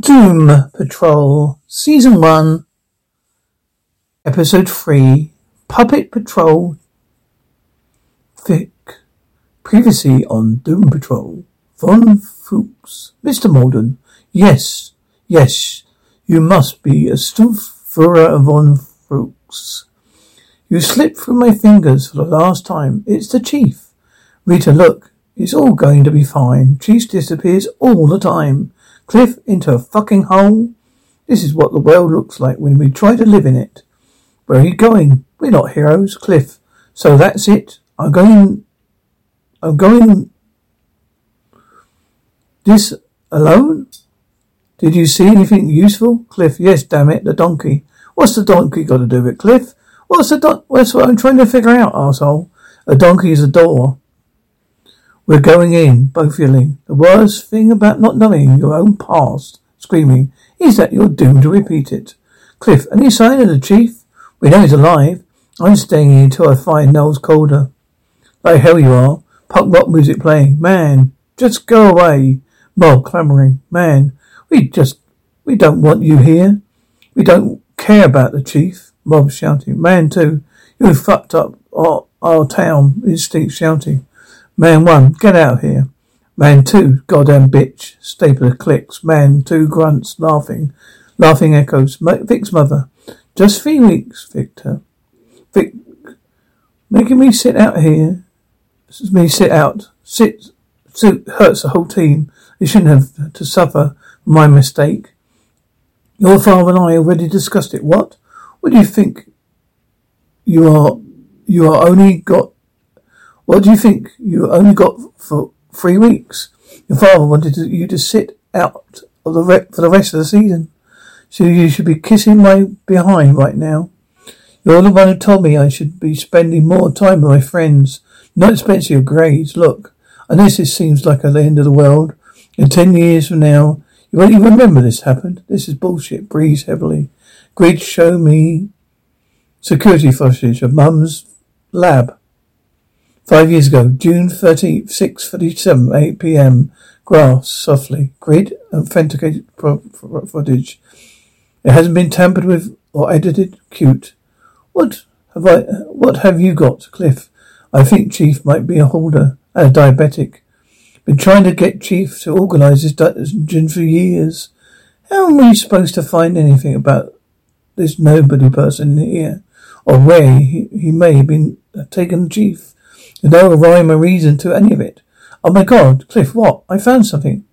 Doom Patrol, Season 1, Episode 3, Puppet Patrol, Vic. Previously on Doom Patrol, Von Fuchs. Mr. Morden, yes, yes, you must be a Stufferer von Fuchs. You slipped through my fingers for the last time. It's the Chief. Rita, look, it's all going to be fine. Chief disappears all the time. Cliff into a fucking hole? This is what the world looks like when we try to live in it. Where are you going? We're not heroes, Cliff. So that's it. I'm going. I'm going. This alone? Did you see anything useful? Cliff, yes, damn it, the donkey. What's the donkey got to do with it, Cliff? What's the don? That's what I'm trying to figure out, asshole. A donkey is a door. We're going in, both yelling. The worst thing about not knowing your own past, screaming, is that you're doomed to repeat it. Cliff, any sign of the chief? We know he's alive. I'm staying here until I find Niles Caulder. Like hell you are. Punk rock music playing. Man, just go away. Mob clamoring. Man, we just, we don't want you here. We don't care about the chief. Mob shouting. Man too. You fucked up our, our town. Instinct shouting. Man one, get out of here. Man two, goddamn bitch. Stapler clicks. Man two grunts, laughing. Laughing echoes. Vic's mother. Just three weeks, Victor. Vic, making me sit out here. Me sit out. Sit, sit hurts the whole team. You shouldn't have to suffer my mistake. Your father and I already discussed it. What? What do you think? You are, you are only got what do you think? You only got for three weeks. Your father wanted to, you to sit out of the re- for the rest of the season. So you should be kissing my behind right now. You're the one who told me I should be spending more time with my friends, not expensive your grades. Look, I know this seems like the end of the world. In ten years from now, you won't even remember this happened. This is bullshit. Breathe heavily. Grid show me security footage of Mum's lab. Five years ago, June 13th, 6.37, 8 p.m. Grass, softly. Grid, authenticated footage. It hasn't been tampered with or edited. Cute. What have I, what have you got, Cliff? I think Chief might be a holder and a diabetic. Been trying to get Chief to organize his dungeon for years. How am we supposed to find anything about this nobody person here? Or where he, he may have been uh, taken Chief? No rhyme or reason to any of it. Oh my god, Cliff, what? I found something.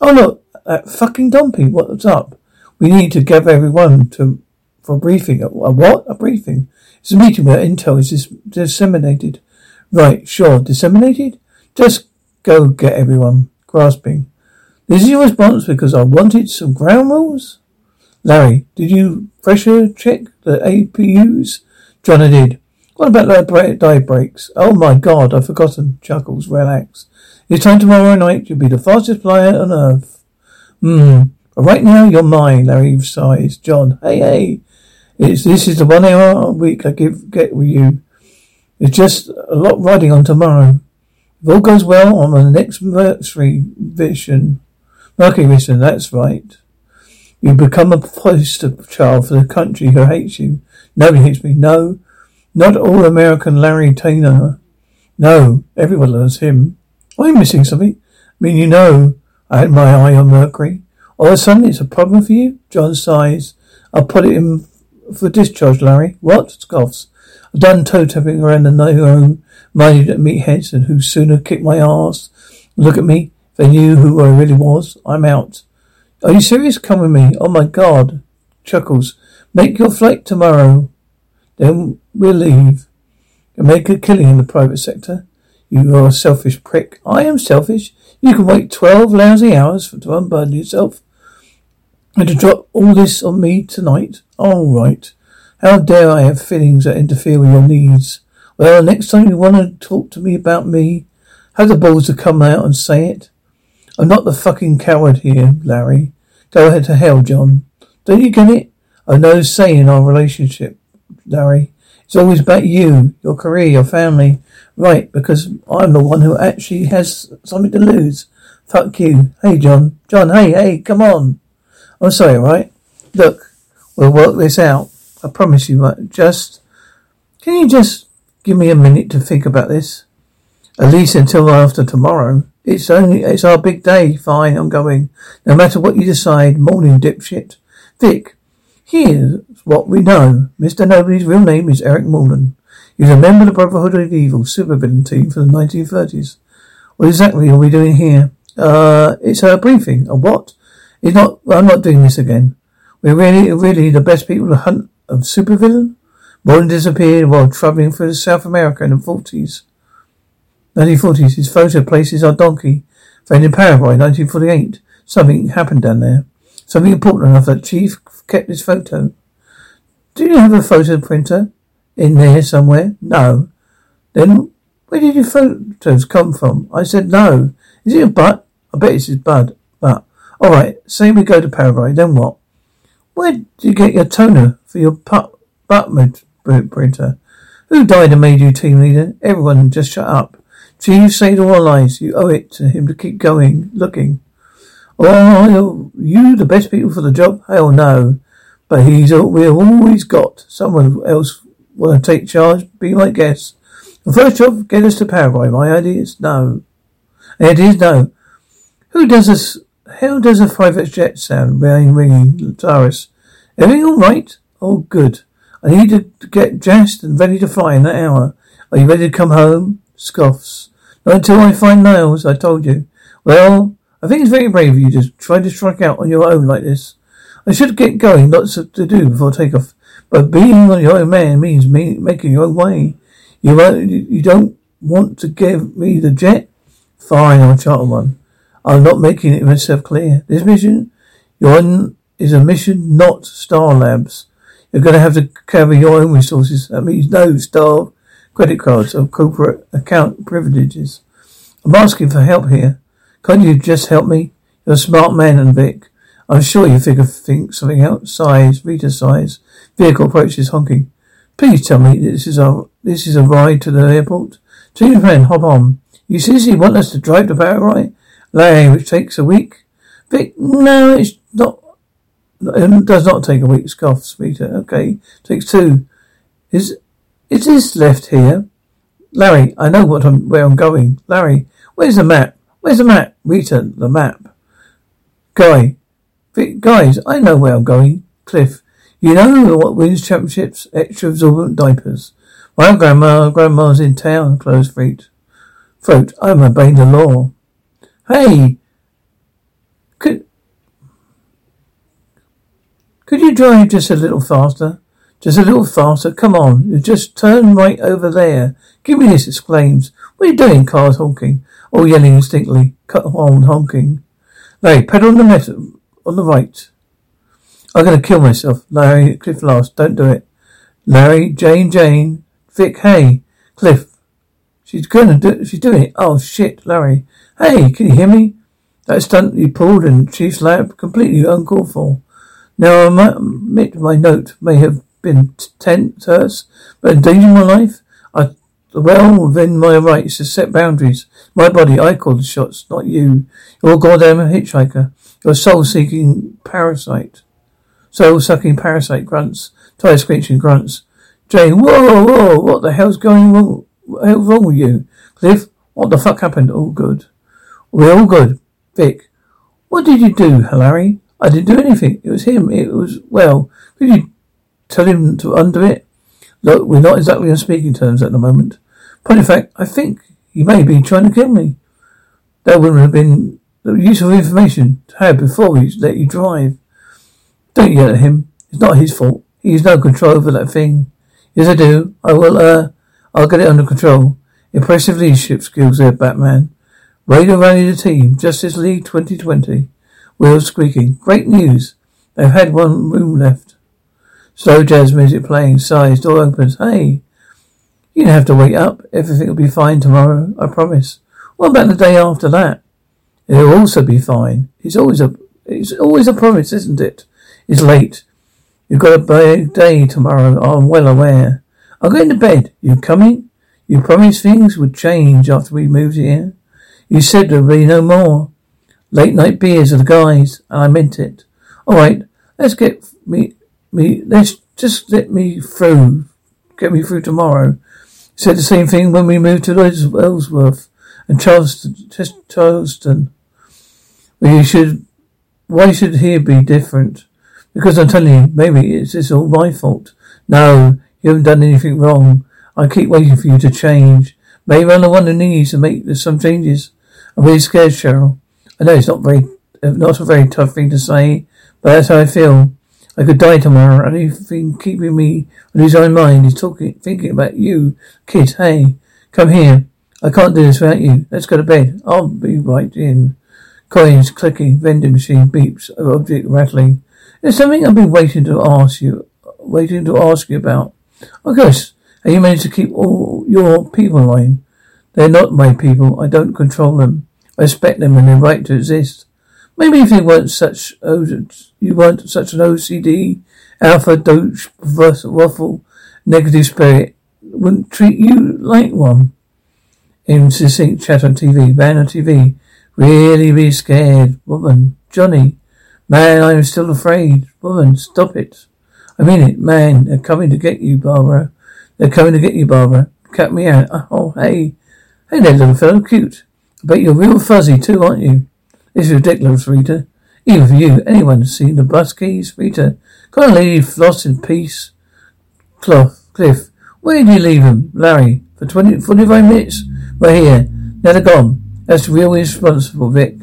Oh look, that fucking dumpy. What's up? We need to gather everyone to for a briefing. A, a what? A briefing. It's a meeting where intel is dis- disseminated. Right, sure. Disseminated? Just go get everyone. Grasping. This is your response because I wanted some ground rules? Larry, did you pressure check the APUs? John, I did. What about that day breaks? Oh my god, I've forgotten. Chuckles, relax. It's time tomorrow night you'll be the fastest flyer on earth. Hmm. Right now you're mine, Larry sighs. John, hey, hey. It's, this is the one hour a week I give, get with you. It's just a lot riding on tomorrow. If all goes well, I'm on the next Mercury vision. Mercury vision, that's right. You become a poster child for the country who hates you. Nobody hates me. No, not all American Larry Taylor. No, everyone loves him. You missing something? I mean, you know, I had my eye on Mercury. All of a sudden, it's a problem for you? John sighs. I'll put it in for discharge, Larry. What? Scoffs. I've done toe tapping around the no minded at meatheads and who sooner kick my ass. Look at me. They knew who I really was, I'm out. Are you serious? Come with me. Oh my god. Chuckles. Make your flight tomorrow. Then we'll leave. And make a killing in the private sector. You are a selfish prick. I am selfish. You can wait twelve lousy hours to unburden yourself and to drop all this on me tonight. All right. How dare I have feelings that interfere with your needs? Well, next time you want to talk to me about me, have the balls to come out and say it. I'm not the fucking coward here, Larry. Go ahead to hell, John. Don't you get it? I've no say in our relationship. Larry. It's always about you, your career, your family. Right, because I'm the one who actually has something to lose. Fuck you. Hey, John. John, hey, hey, come on. I'm sorry, right? Look, we'll work this out. I promise you, just, can you just give me a minute to think about this? At least until after tomorrow. It's only, it's our big day. Fine, I'm going. No matter what you decide, morning dipshit. Vic, here's what we know. Mr. Nobody's real name is Eric Morden. He was a member of the Brotherhood of Evil supervillain team for the 1930s. What exactly are we doing here? Uh, it's a briefing. A what? It's not, I'm not doing this again. We're really, really the best people to hunt a supervillain? Morgan disappeared while traveling through South America in the 40s. 1940s. His photo places our donkey. Found in Paraguay, 1948. Something happened down there. Something important enough that Chief kept his photo. Do you have a photo printer in there somewhere? No. Then where did your photos come from? I said no. Is it a butt? I bet it's his bud. But all right. Say we go to Paraguay. Then what? Where did you get your toner for your butt butt printer? Who died and made you team leader? Everyone, just shut up. Chief saved all our lives. You owe it to him to keep going, looking. Oh, you the best people for the job? Hell no. But he's we've always got someone else want to take charge. Be my guest. The first job, get us to Paraguay. My idea is no. It is no. Who does this? How does a private jet sound? Ringing, ringing. Taurus. Everything all right? Oh, good. I need to get dressed and ready to fly in that hour. Are you ready to come home? Scoffs. Not until I find Niles. I told you. Well, I think it's very brave of you to try to strike out on your own like this. I should get going, lots to do before takeoff. But being on your own man means me making your own way. You won't, you don't want to give me the jet? Fine, I'll charter one. I'm not making it myself clear. This mission you're on is a mission, not Star Labs. You're going to have to cover your own resources. That means no Star credit cards or corporate account privileges. I'm asking for help here. Can't you just help me? You're a smart man and Vic. I'm sure you figure think something out. Size, Rita size. Vehicle approaches honking. Please tell me this is a this is a ride to the airport. Team friend, hop on. You seriously want us to drive to Paraguay? Larry, which takes a week? Vic, no, it's not. It does not take a week. Scoffs Rita. Okay, takes two. Is is this left here? Larry, I know what I'm, where I'm going. Larry, where's the map? Where's the map? Rita, the map. Guy, guys, I know where I'm going. Cliff, you know what wins championships? Extra absorbent diapers. My grandma, grandma's in town. Close feet. Throat, I'm obeying the law. Hey, could could you drive just a little faster? Just a little faster. Come on. You just turn right over there. Give me this, exclaims. What are you doing? Cars honking. All yelling instinctively. Cut on honking. Larry, pedal on the left, on the right. I'm gonna kill myself. Larry, Cliff last. Don't do it. Larry, Jane, Jane. Vic, hey. Cliff. She's gonna do, she's doing it. Oh shit, Larry. Hey, can you hear me? That stunt you pulled in Chief's lab, completely uncalled for. Now, I admit my note may have been tense, hurts, but endangering my life? I well within my rights to set boundaries. My body, I call the shots, not you. Oh You're a goddamn hitchhiker. You're a soul-seeking parasite. Soul-sucking parasite grunts. Tire screeching grunts. Jane, whoa, whoa, what the hell's going wrong? What hell's wrong with you? Cliff, what the fuck happened? All good. We're all good. Vic, what did you do, Larry? I didn't do anything. It was him. It was, well, could you Tell him to undo it. Look, we're not exactly on speaking terms at the moment. Point of fact, I think he may be trying to kill me. That wouldn't have been useful information to have before we let you drive. Don't yell at him. It's not his fault. He has no control over that thing. Yes, I do. I will, uh, I'll get it under control. Impressive leadership skills there, Batman. Radio rally the team. Justice League 2020. Wheels squeaking. Great news. They've had one room left. Slow jazz music playing. Sighs. Door opens. Hey. You don't have to wait up. Everything will be fine tomorrow. I promise. What about the day after that? It'll also be fine. It's always a, it's always a promise, isn't it? It's late. You've got a big day tomorrow. I'm well aware. I'm going to bed. You coming? You promised things would change after we moved here. You said there'd be no more. Late night beers with the guys, and I meant it. Alright, let's get me, me, let's just let me through, get me through tomorrow. Said the same thing when we moved to Ellsworth and Charleston, Charleston. We should, why should here be different? Because I'm telling you, maybe it's, it's all my fault. No, you haven't done anything wrong. I keep waiting for you to change. Maybe I'm the one who needs to make some changes. I'm really scared, Cheryl. I know it's not very, not a very tough thing to say, but that's how I feel. I could die tomorrow, and anything keeping me on his own mind He's talking, thinking about you, kid. Hey, come here. I can't do this without you. Let's go to bed. I'll be right in. Coins clicking, vending machine beeps, object rattling. There's something I've been waiting to ask you, waiting to ask you about. Oh gosh, have you managed to keep all your people alive? They're not my people. I don't control them. I respect them and their right to exist. Maybe if you weren't such you weren't such an OCD, alpha doge, waffle, negative spirit, wouldn't treat you like one. In succinct chat on TV, man on TV, really be scared, woman, Johnny, man, I'm still afraid, woman, stop it. I mean it, man, they're coming to get you, Barbara. They're coming to get you, Barbara. Cut me out. Oh, hey. Hey there, little fellow. Cute. I bet you're real fuzzy too, aren't you? This is ridiculous, Rita. Even for you. Anyone seen the bus keys? Rita. Can't leave Floss in peace. Cloth. Cliff. Where did you leave him, Larry. For 20, 45 minutes? Right here. Now they're gone. That's real irresponsible, Vic.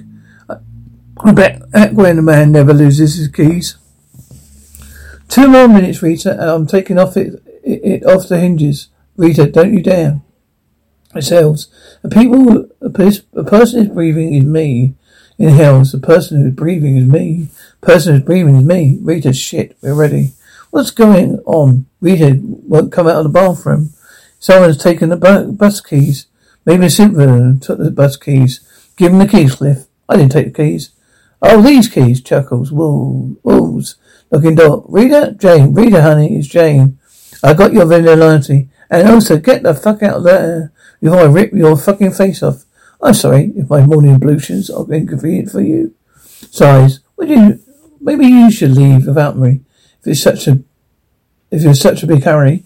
I bet when a man never loses his keys. Two more minutes, Rita, and I'm taking off it it, it off the hinges. Rita, don't you dare. Ourselves. A people, a, a person is breathing is me. In hells, the person who's breathing is me. person who's breathing is me. Rita, shit, we're ready. What's going on? Rita won't come out of the bathroom. Someone's taken the bu- bus keys. Maybe Cynthia took the bus keys. Give him the keys, Cliff. I didn't take the keys. Oh, these keys, chuckles. Wolves. Looking door. Rita? Jane. Rita, honey, it's Jane. I got your vanillity. And also, get the fuck out of there before I rip your fucking face off. I'm sorry if my morning ablutions are inconvenient for you. Sighs. Would you, maybe you should leave without me. If it's such a, if it's such a big hurry.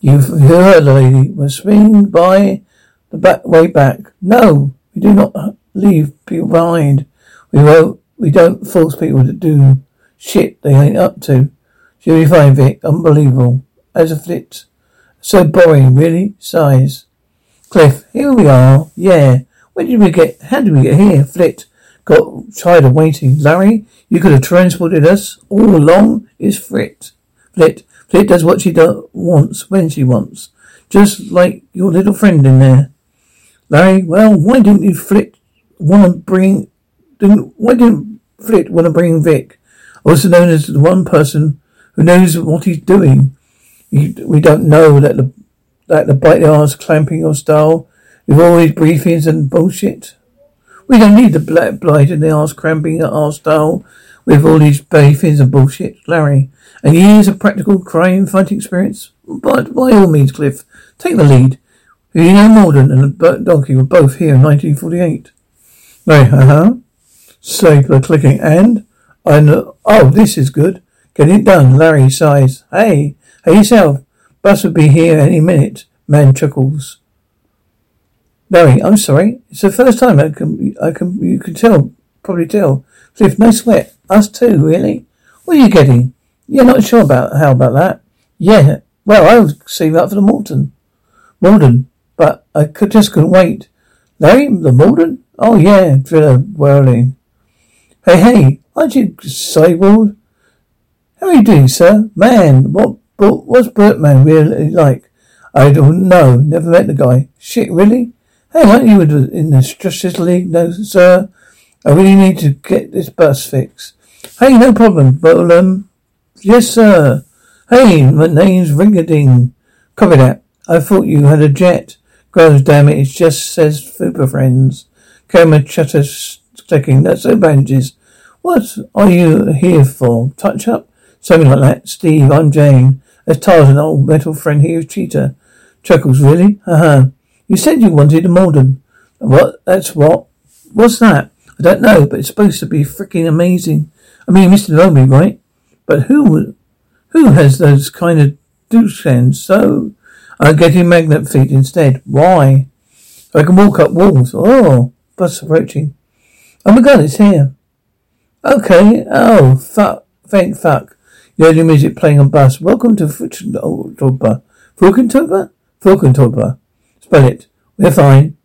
You've heard the lady. We'll swing by the back, way back. No, we do not leave people behind. We won't, we don't force people to do shit they ain't up to. She'll be fine, Vic. Unbelievable as a flit. So boring, really? Sighs. Cliff, here we are. Yeah. Where did we get, how did we get here? Flit. Got tired of waiting. Larry, you could have transported us all along. Is Flit. Flit. Flit does what she do- wants when she wants. Just like your little friend in there. Larry, well, why didn't you Flit want to bring, didn't, why didn't Flit want to bring Vic? Also known as the one person who knows what he's doing we don't know that the that the bite the arse clamping your style with all these briefings and bullshit. We don't need the black blight and the arse cramping our style with all these briefings and bullshit, Larry. And years of practical crime fighting experience. But by all means, Cliff, take the lead. You know Morden and the donkey were both here in 1948. Right, uh-huh. Stapler clicking. And? I know. Oh, this is good. Get it done. Larry sighs. Hey, Hey yourself, bus will be here any minute. Man chuckles. Larry, I'm sorry. It's the first time I can, I can, you can tell, probably tell. Cliff, no sweat. Us too, really? What are you getting? You're not sure about, how about that? Yeah. Well, I was saving up for the Morton. Morden. But I could, just couldn't wait. Larry, the Morden? Oh yeah, driller whirling. Hey, hey, aren't you Cyborg? How are you doing, sir? Man, what what's Batman really like? I don't know. Never met the guy. Shit, really? Hey, aren't you in the Justice League? No, sir. I really need to get this bus fixed. Hey, no problem. But, um, yes, sir. Hey, my name's Ringading. Copy that. I thought you had a jet. Gross, damn it. It just says Super Friends. Camera shutter clicking. That's so bandages. What are you here for? Touch up? Something like that. Steve, I'm Jane. There's Tarzan, old metal friend here, Cheetah. Chuckles, really? Uh-huh. You said you wanted a Morden. What? That's what? What's that? I don't know, but it's supposed to be freaking amazing. I mean, Mr. Lonely, right? But who, who has those kind of douche hands? So, I'm getting magnet feet instead. Why? I can walk up walls. Oh, bus approaching. Oh my god, it's here. Okay. Oh, fuck. Thank fuck. The only music playing on bus. Welcome to Fukentoba. Fukentoba? Fukentoba. Spell it. We're fine.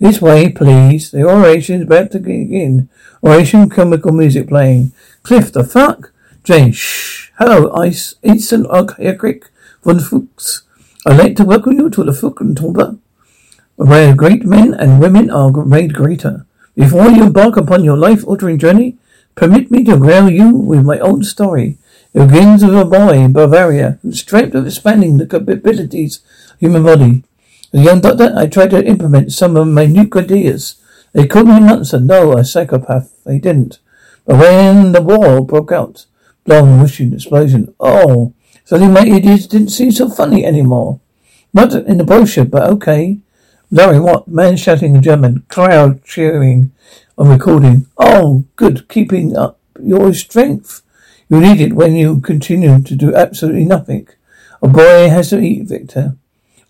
This way, please. The oration is about to begin. Oration chemical music playing. Cliff, the fuck? Jane, shh. Hello, Ice. Instant Quick. von Fuchs. I'd like to welcome you to the Fukentoba, where great men and women are made greater. Before you embark upon your life-altering journey, permit me to regale you with my own story. It begins with a boy in Bavaria who's dreamt of expanding the capabilities of human body. A young doctor, I tried to implement some of my new ideas. They called me a monster, no, a psychopath. They didn't. But when the war broke out, long wishing explosion, oh, suddenly my ideas didn't seem so funny anymore. Not in the brochure, but okay. Larry, what? Man shouting in German, crowd cheering on recording. Oh, good, keeping up your strength. You need it when you continue to do absolutely nothing. A boy has to eat, Victor.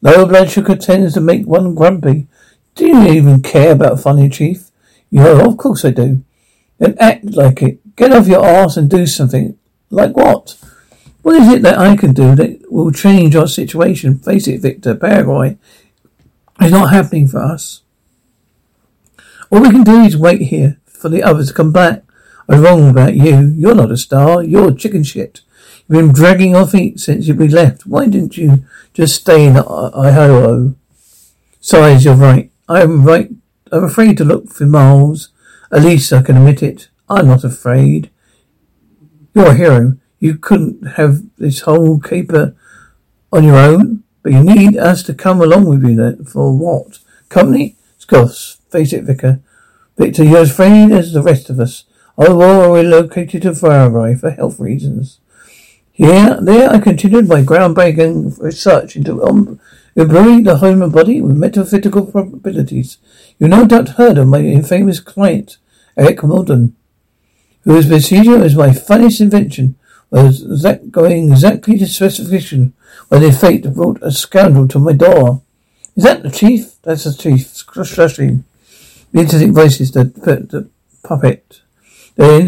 Low blood sugar tends to make one grumpy. Do you even care about funny, Chief? You Yeah, of course I do. Then act like it. Get off your arse and do something. Like what? What is it that I can do that will change our situation? Face it, Victor, Paraguay is not happening for us. All we can do is wait here for the others to come back. I'm wrong about you. You're not a star. You're chicken shit. You've been dragging your feet since you left. Why didn't you just stay in Idaho? Size, you're right. I'm right. I'm afraid to look for miles. At least I can admit it. I'm not afraid. You're a hero. You couldn't have this whole caper on your own, but you need us to come along with you then. For what? Company? Scoffs. Face it, Vicar. Victor, you're as afraid as the rest of us. I will relocate to Paraguay for health reasons. Here, there I continued my groundbreaking research into um, improving the human body with metaphysical probabilities. You no doubt heard of my infamous client, Eric Morden, whose procedure is my funniest invention, was that going exactly to specification when the fate brought a scoundrel to my door. Is that the chief? That's the chief. Strushing. The interesting voices, the, the puppet. The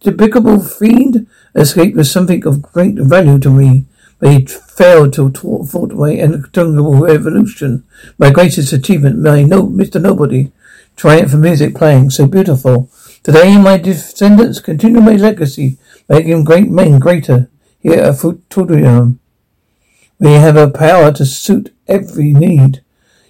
despicable fiend escaped with something of great value to me, but he failed to thwart my indomitable revolution. My greatest achievement, my no, Mr. Nobody, triumph of music playing so beautiful. Today my descendants continue my legacy, making great men greater. Here at Futurium, we have a power to suit every need.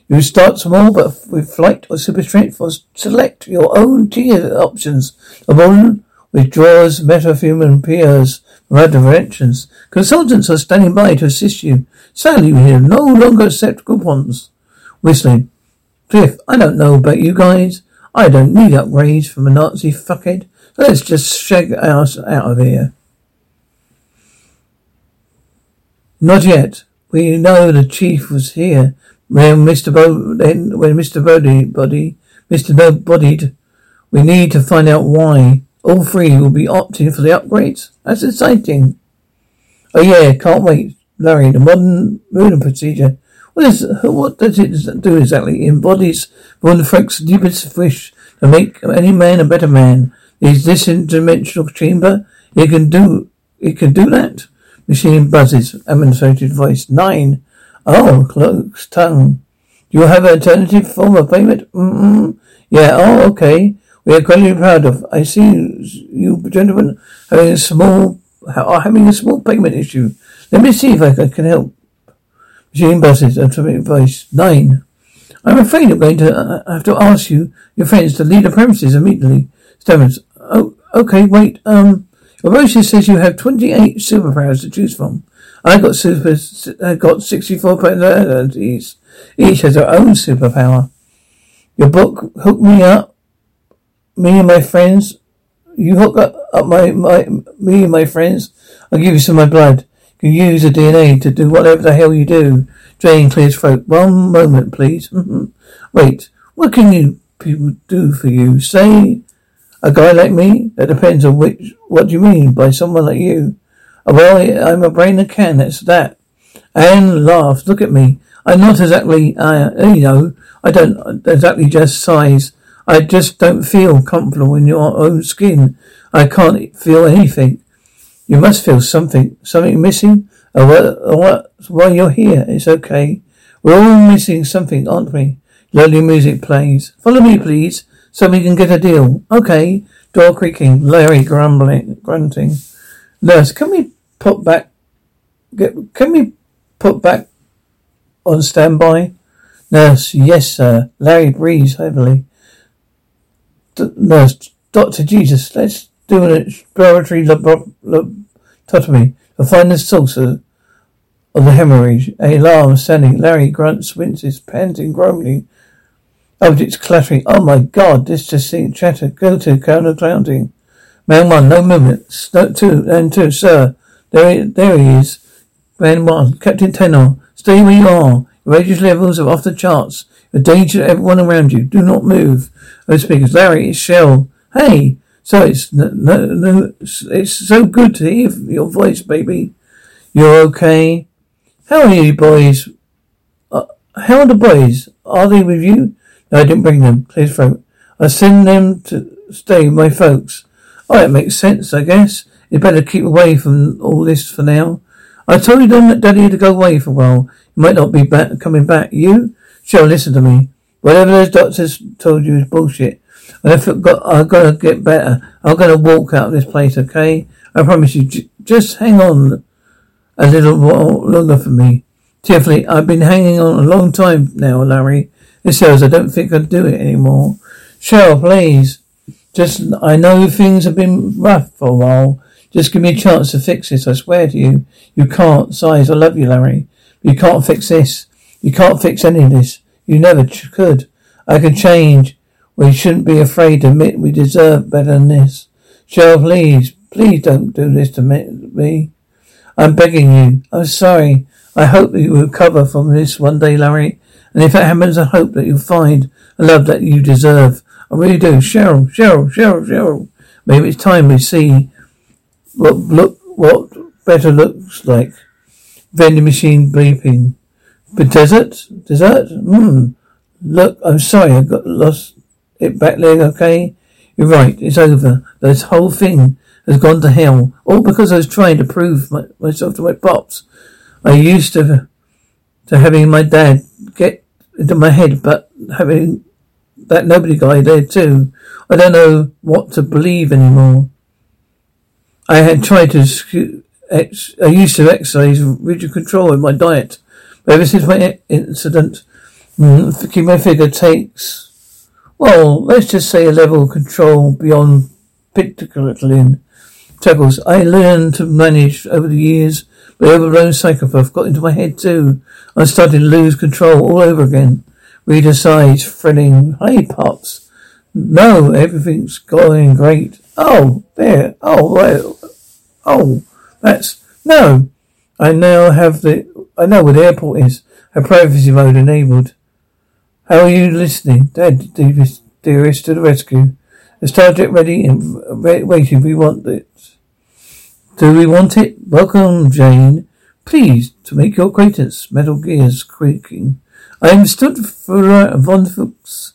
You start small, but with flight or super strength, or select your own tier options. One withdraws metahuman peers from other directions. Consultants are standing by to assist you. Sadly, we no longer accept coupons. Whistling. Cliff, I don't know about you guys. I don't need upgrades from a Nazi fuckhead. So let's just shake us out of here. Not yet. We know the chief was here when Mr. Bo- when Mr. Body, Mr. Bodied, we need to find out why. All three will be opting for the upgrades. That's exciting. Oh yeah, can't wait. Larry, the modern lunar procedure. What is what does it do exactly? It embodies von Frank's deepest wish to make any man a better man. Is this interdimensional chamber? It can do it can do that. Machine buzzes, administrated voice. Nine. Oh, cloak's tongue. Do you have an alternative form of payment? Mm-mm. Yeah, oh, okay. We are greatly proud of. I see you gentlemen having a small, are having a small payment issue. Let me see if I can help. Machine buzzes, automatic voice. Nine. I'm afraid I'm going to uh, have to ask you, your friends, to leave the premises immediately. Stammers. Oh, okay, wait, um, brochure says you have 28 superpowers to choose from. I got super, I got 64 personalities. Each has their own superpower. Your book hooked me up. Me and my friends. You hook up, my, my, me and my friends. I'll give you some of my blood. You can use the DNA to do whatever the hell you do. Jane clears throat. One moment, please. Wait, what can you people do for you? Say, A guy like me? That depends on which, what do you mean by someone like you? Oh, well, I'm a brain that can, that's that. Anne laughed. Look at me. I'm not exactly, uh, you know, I don't exactly just size. I just don't feel comfortable in your own skin. I can't feel anything. You must feel something. Something missing? Uh, oh, what, oh, uh, what, while you're here, it's okay. We're all missing something, aren't we? Lovely music plays. Follow me, please, so we can get a deal. Okay. Door creaking. Larry grumbling, grunting. Nurse, can we put back, get, can we put back on standby? Nurse, yes, sir. Larry breathes heavily. Nurse, Doctor Jesus, let's do an exploratory lobotomy to find the source of, the hemorrhage. A alarm standing. Larry grunts, winces, panting, groaning. Objects clattering. Oh my god, this just seemed chatter. Go to counter clouding. Man one, no movement. No, two, and two, sir. There, he, there he is. Man one, Captain Trainor. Stay where you are. Your radius levels are off the charts. A danger to everyone around you. Do not move. Oh, speakers. Larry, it's Shell. Hey, so it's no, no, no, it's so good to hear your voice, baby. You're okay. How are you, boys? Uh, how are the boys? Are they with you? No, I didn't bring them. Clear throat. I send them to stay with my folks. Oh, it makes sense, I guess. You better keep away from all this for now. I told you that Daddy had to go away for a while. You might not be back, coming back. You? Sure, listen to me. Whatever those doctors told you is bullshit. I've got, I've got to get better. I'm going to walk out of this place, okay? I promise you. J- just hang on a little while longer for me. Tearfully, I've been hanging on a long time now, Larry. It shows I don't think I'd do it anymore. Cheryl, please. Just, I know things have been rough for a while. Just give me a chance to fix this, I swear to you. You can't. Size, I love you, Larry. But you can't fix this. You can't fix any of this. You never ch- could. I can change. We shouldn't be afraid to admit we deserve better than this. Cheryl, please, please don't do this to me. I'm begging you. I'm sorry. I hope that you recover from this one day, Larry. And if that happens, I hope that you'll find a love that you deserve. I really do. Cheryl, Cheryl, Cheryl, Cheryl. Maybe it's time we see what look what better looks like. Vending machine bleeping. But desert? Desert? Hmm. Look, I'm sorry, I got lost it back leg, okay? You're right, it's over. This whole thing has gone to hell. All because I was trying to prove my, myself to my pops. I used to to having my dad get into my head, but having that nobody guy there too. I don't know what to believe anymore. I had tried to, I used to exercise rigid control in my diet. But ever since my incident, mm, my figure takes, well, let's just say a level of control beyond Pictolin. Chuckles. I learned to manage over the years, but overblown psychopath got into my head too. I started to lose control all over again. Reader sighs, fretting, Hey, Pops. No, everything's going great. Oh, there. Oh, well. Oh, that's no. I now have the. I know where the airport is. Have privacy mode enabled. How are you listening, Dad? Dearest, dearest to the rescue. The Starjet ready and waiting. We want it. Do we want it? Welcome, Jane. Please to make your acquaintance. Metal gears creaking. I am stood for uh, von Fuchs.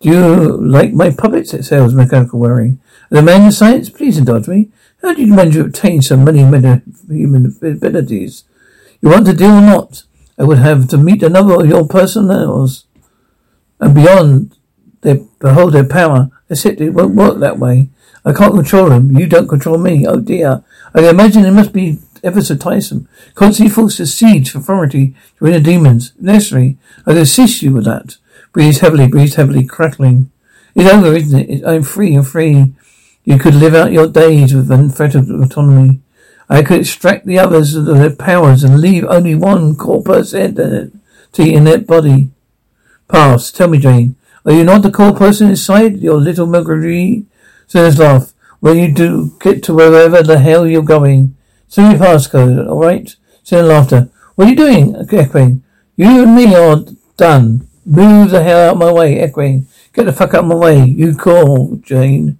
Do you like my puppets? It says mechanical worry. The man of science, please indulge me. How did you manage to obtain so many human abilities? You want to deal or not? I would have to meet another of your personnels. And beyond, they behold their power. I said it won't work that way. I can't control them. You don't control me. Oh dear. I imagine it must be ever so tiresome. Constantly forced to siege for authority to inner demons. necessary, I can assist you with that. Breathes heavily, breathes heavily, crackling. It's over, isn't it? I'm free, I'm free. You could live out your days with unfettered autonomy. I could extract the others of their powers and leave only one core personality in that body. Pass. Tell me, Jane. Are you not the core person inside your little Marguerite? Sinners laugh. When you do get to wherever the hell you're going. Send me passcode, alright? Sinner laughter. What are you doing? Echoing. You and me are done. Move the hell out of my way, Echoing. Get the fuck out of my way. You call, Jane.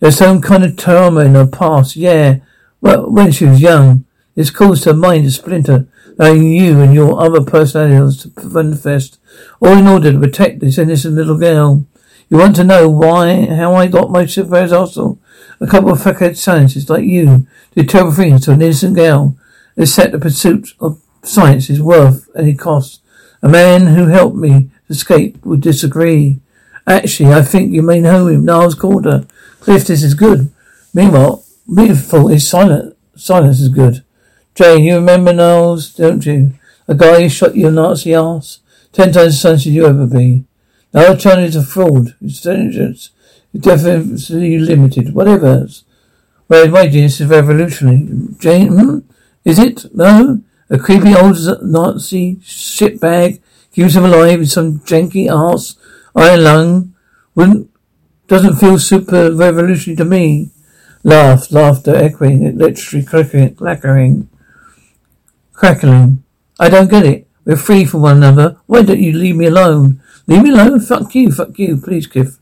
There's some kind of trauma in her past, yeah. Well, when she was young, it's caused her mind to splinter, allowing you and your other personalities to manifest, all in order to protect this innocent little girl. You want to know why, how I got my superheroes hostile? A couple of fuckhead scientists like you do terrible things to an innocent girl. Set the pursuit of science is worth any cost. A man who helped me escape would disagree. Actually, I think you may know him, Niles Caulder. Cliff, this is good. Meanwhile, beautiful is silent. Silence is good. Jane, you remember Niles, don't you? A guy who shot your Nazi ass? Ten times as should you ever be. Now China is a fraud. Its intelligence is definitely limited. Whatever. Whereas my genius is revolutionary. Jane, hmm? Is it? No? A creepy old Nazi shitbag keeps him alive in some janky ass iron lung. Wouldn't, doesn't feel super revolutionary to me. Laugh, laughter echoing, electricity crackling, crackling, crackling. I don't get it. We're free from one another. Why don't you leave me alone? Leave me alone? Fuck you, fuck you. Please, Cliff.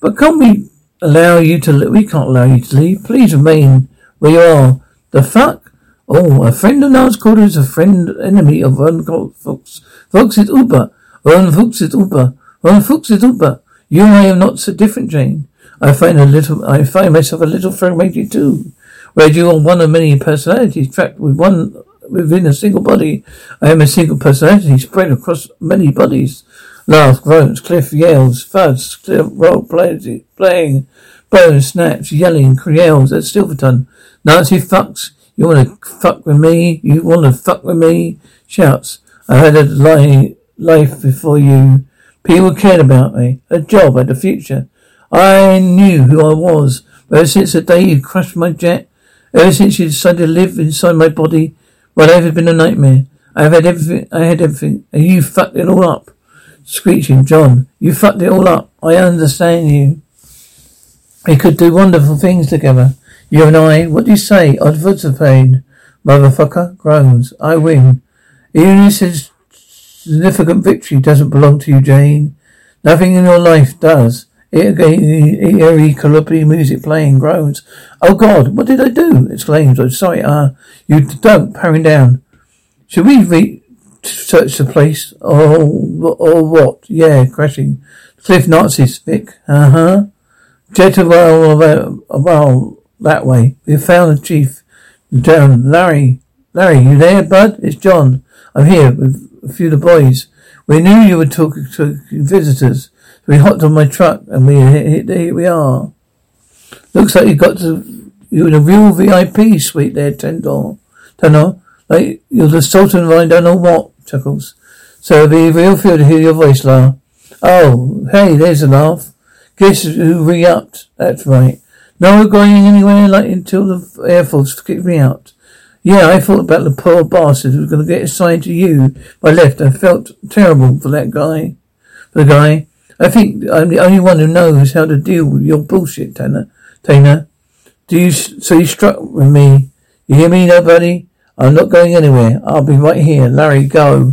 But can't we allow you to, we can't allow you to leave. Please remain where you are. The fuck? Oh, a friend of Niles Caulder is a friend, enemy of von Fuchs. Fuchs is Uber. von Fuchs is Uber. von Fuchs is Uber. You and I are not so different, Jane. I find a little, I find myself a little fragmented too. Where you are one of many personalities trapped with one within a single body. I am a single personality spread across many bodies. Laugh, groans, cliff yells, thuds, cliff roll, playing, playing, bones, snaps, yelling, yells at Silverton. Nancy fucks. You wanna fuck with me? You wanna fuck with me? Shouts. I had a li- life before you. People cared about me. A job, and a future. I knew who I was. Ever since the day you crushed my jet, ever since you decided to live inside my body, my life has been a nightmare. I have had everything, I had everything, and you fucked it all up. Screeching, John, you fucked it all up. I understand you. We could do wonderful things together. You and I, what do you say? Odds of pain. Motherfucker, groans. I win. Even this significant victory doesn't belong to you, Jane. Nothing in your life does. Eerie, calliope music playing, groans. Oh God, what did I do? exclaims. I'm sorry, ah, uh, you don't, powering down. Should we re- search the place? Or, or what? Yeah, crashing. Cliff Nazis, Vic. Uh huh. Jet a while that way. We found the chief. Down, Larry. Larry, you there, bud? It's John. I'm here with a few of the boys. We knew you were talking to visitors. We hopped on my truck and we here we are. Looks like you got to you're in a real VIP suite there, Trainor. Trainor. Like you're the Sultan of I don't know what, chuckles. So it'll be real feel to hear your voice, La. Oh, hey, there's a laugh. Guess who re-upped? That's right. No going anywhere like until the Air Force kicked me out. Yeah, I thought about the poor bastard who was going to get assigned to you. I left. I felt terrible for that guy. For the guy. I think I'm the only one who knows how to deal with your bullshit, Tanner. Tanner. Do you, so you struck with me. You hear me, nobody? I'm not going anywhere. I'll be right here. Larry, go.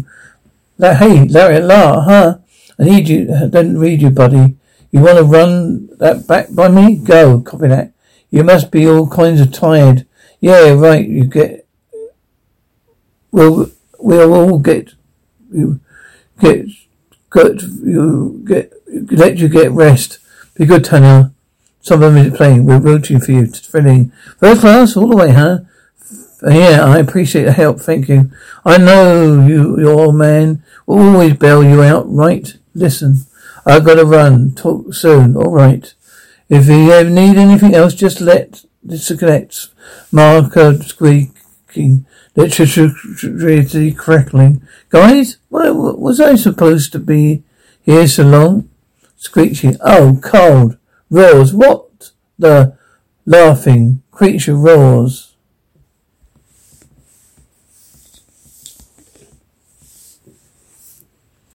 La- hey, Larry, La, huh? I need you. I don't read you, buddy. You want to run that back by me? Go. Copy that. You must be all kinds of tired. Yeah, right. You get. We'll we'll all get. You get Good. You get let you get rest. Be good, Tanya. Some of them is playing. We're rooting for you. It's Thrilling. First class, all the way, huh? Yeah, I appreciate the help. Thank you. I know you, your man will always bail you out, right? Listen, I've got to run. Talk soon. All right. If you need anything else, just let disconnect. Marker uh, squeaking. Electricity crackling. Guys, what, was I supposed to be here so long? Screeching. Oh, cold. Roars. What the laughing creature roars.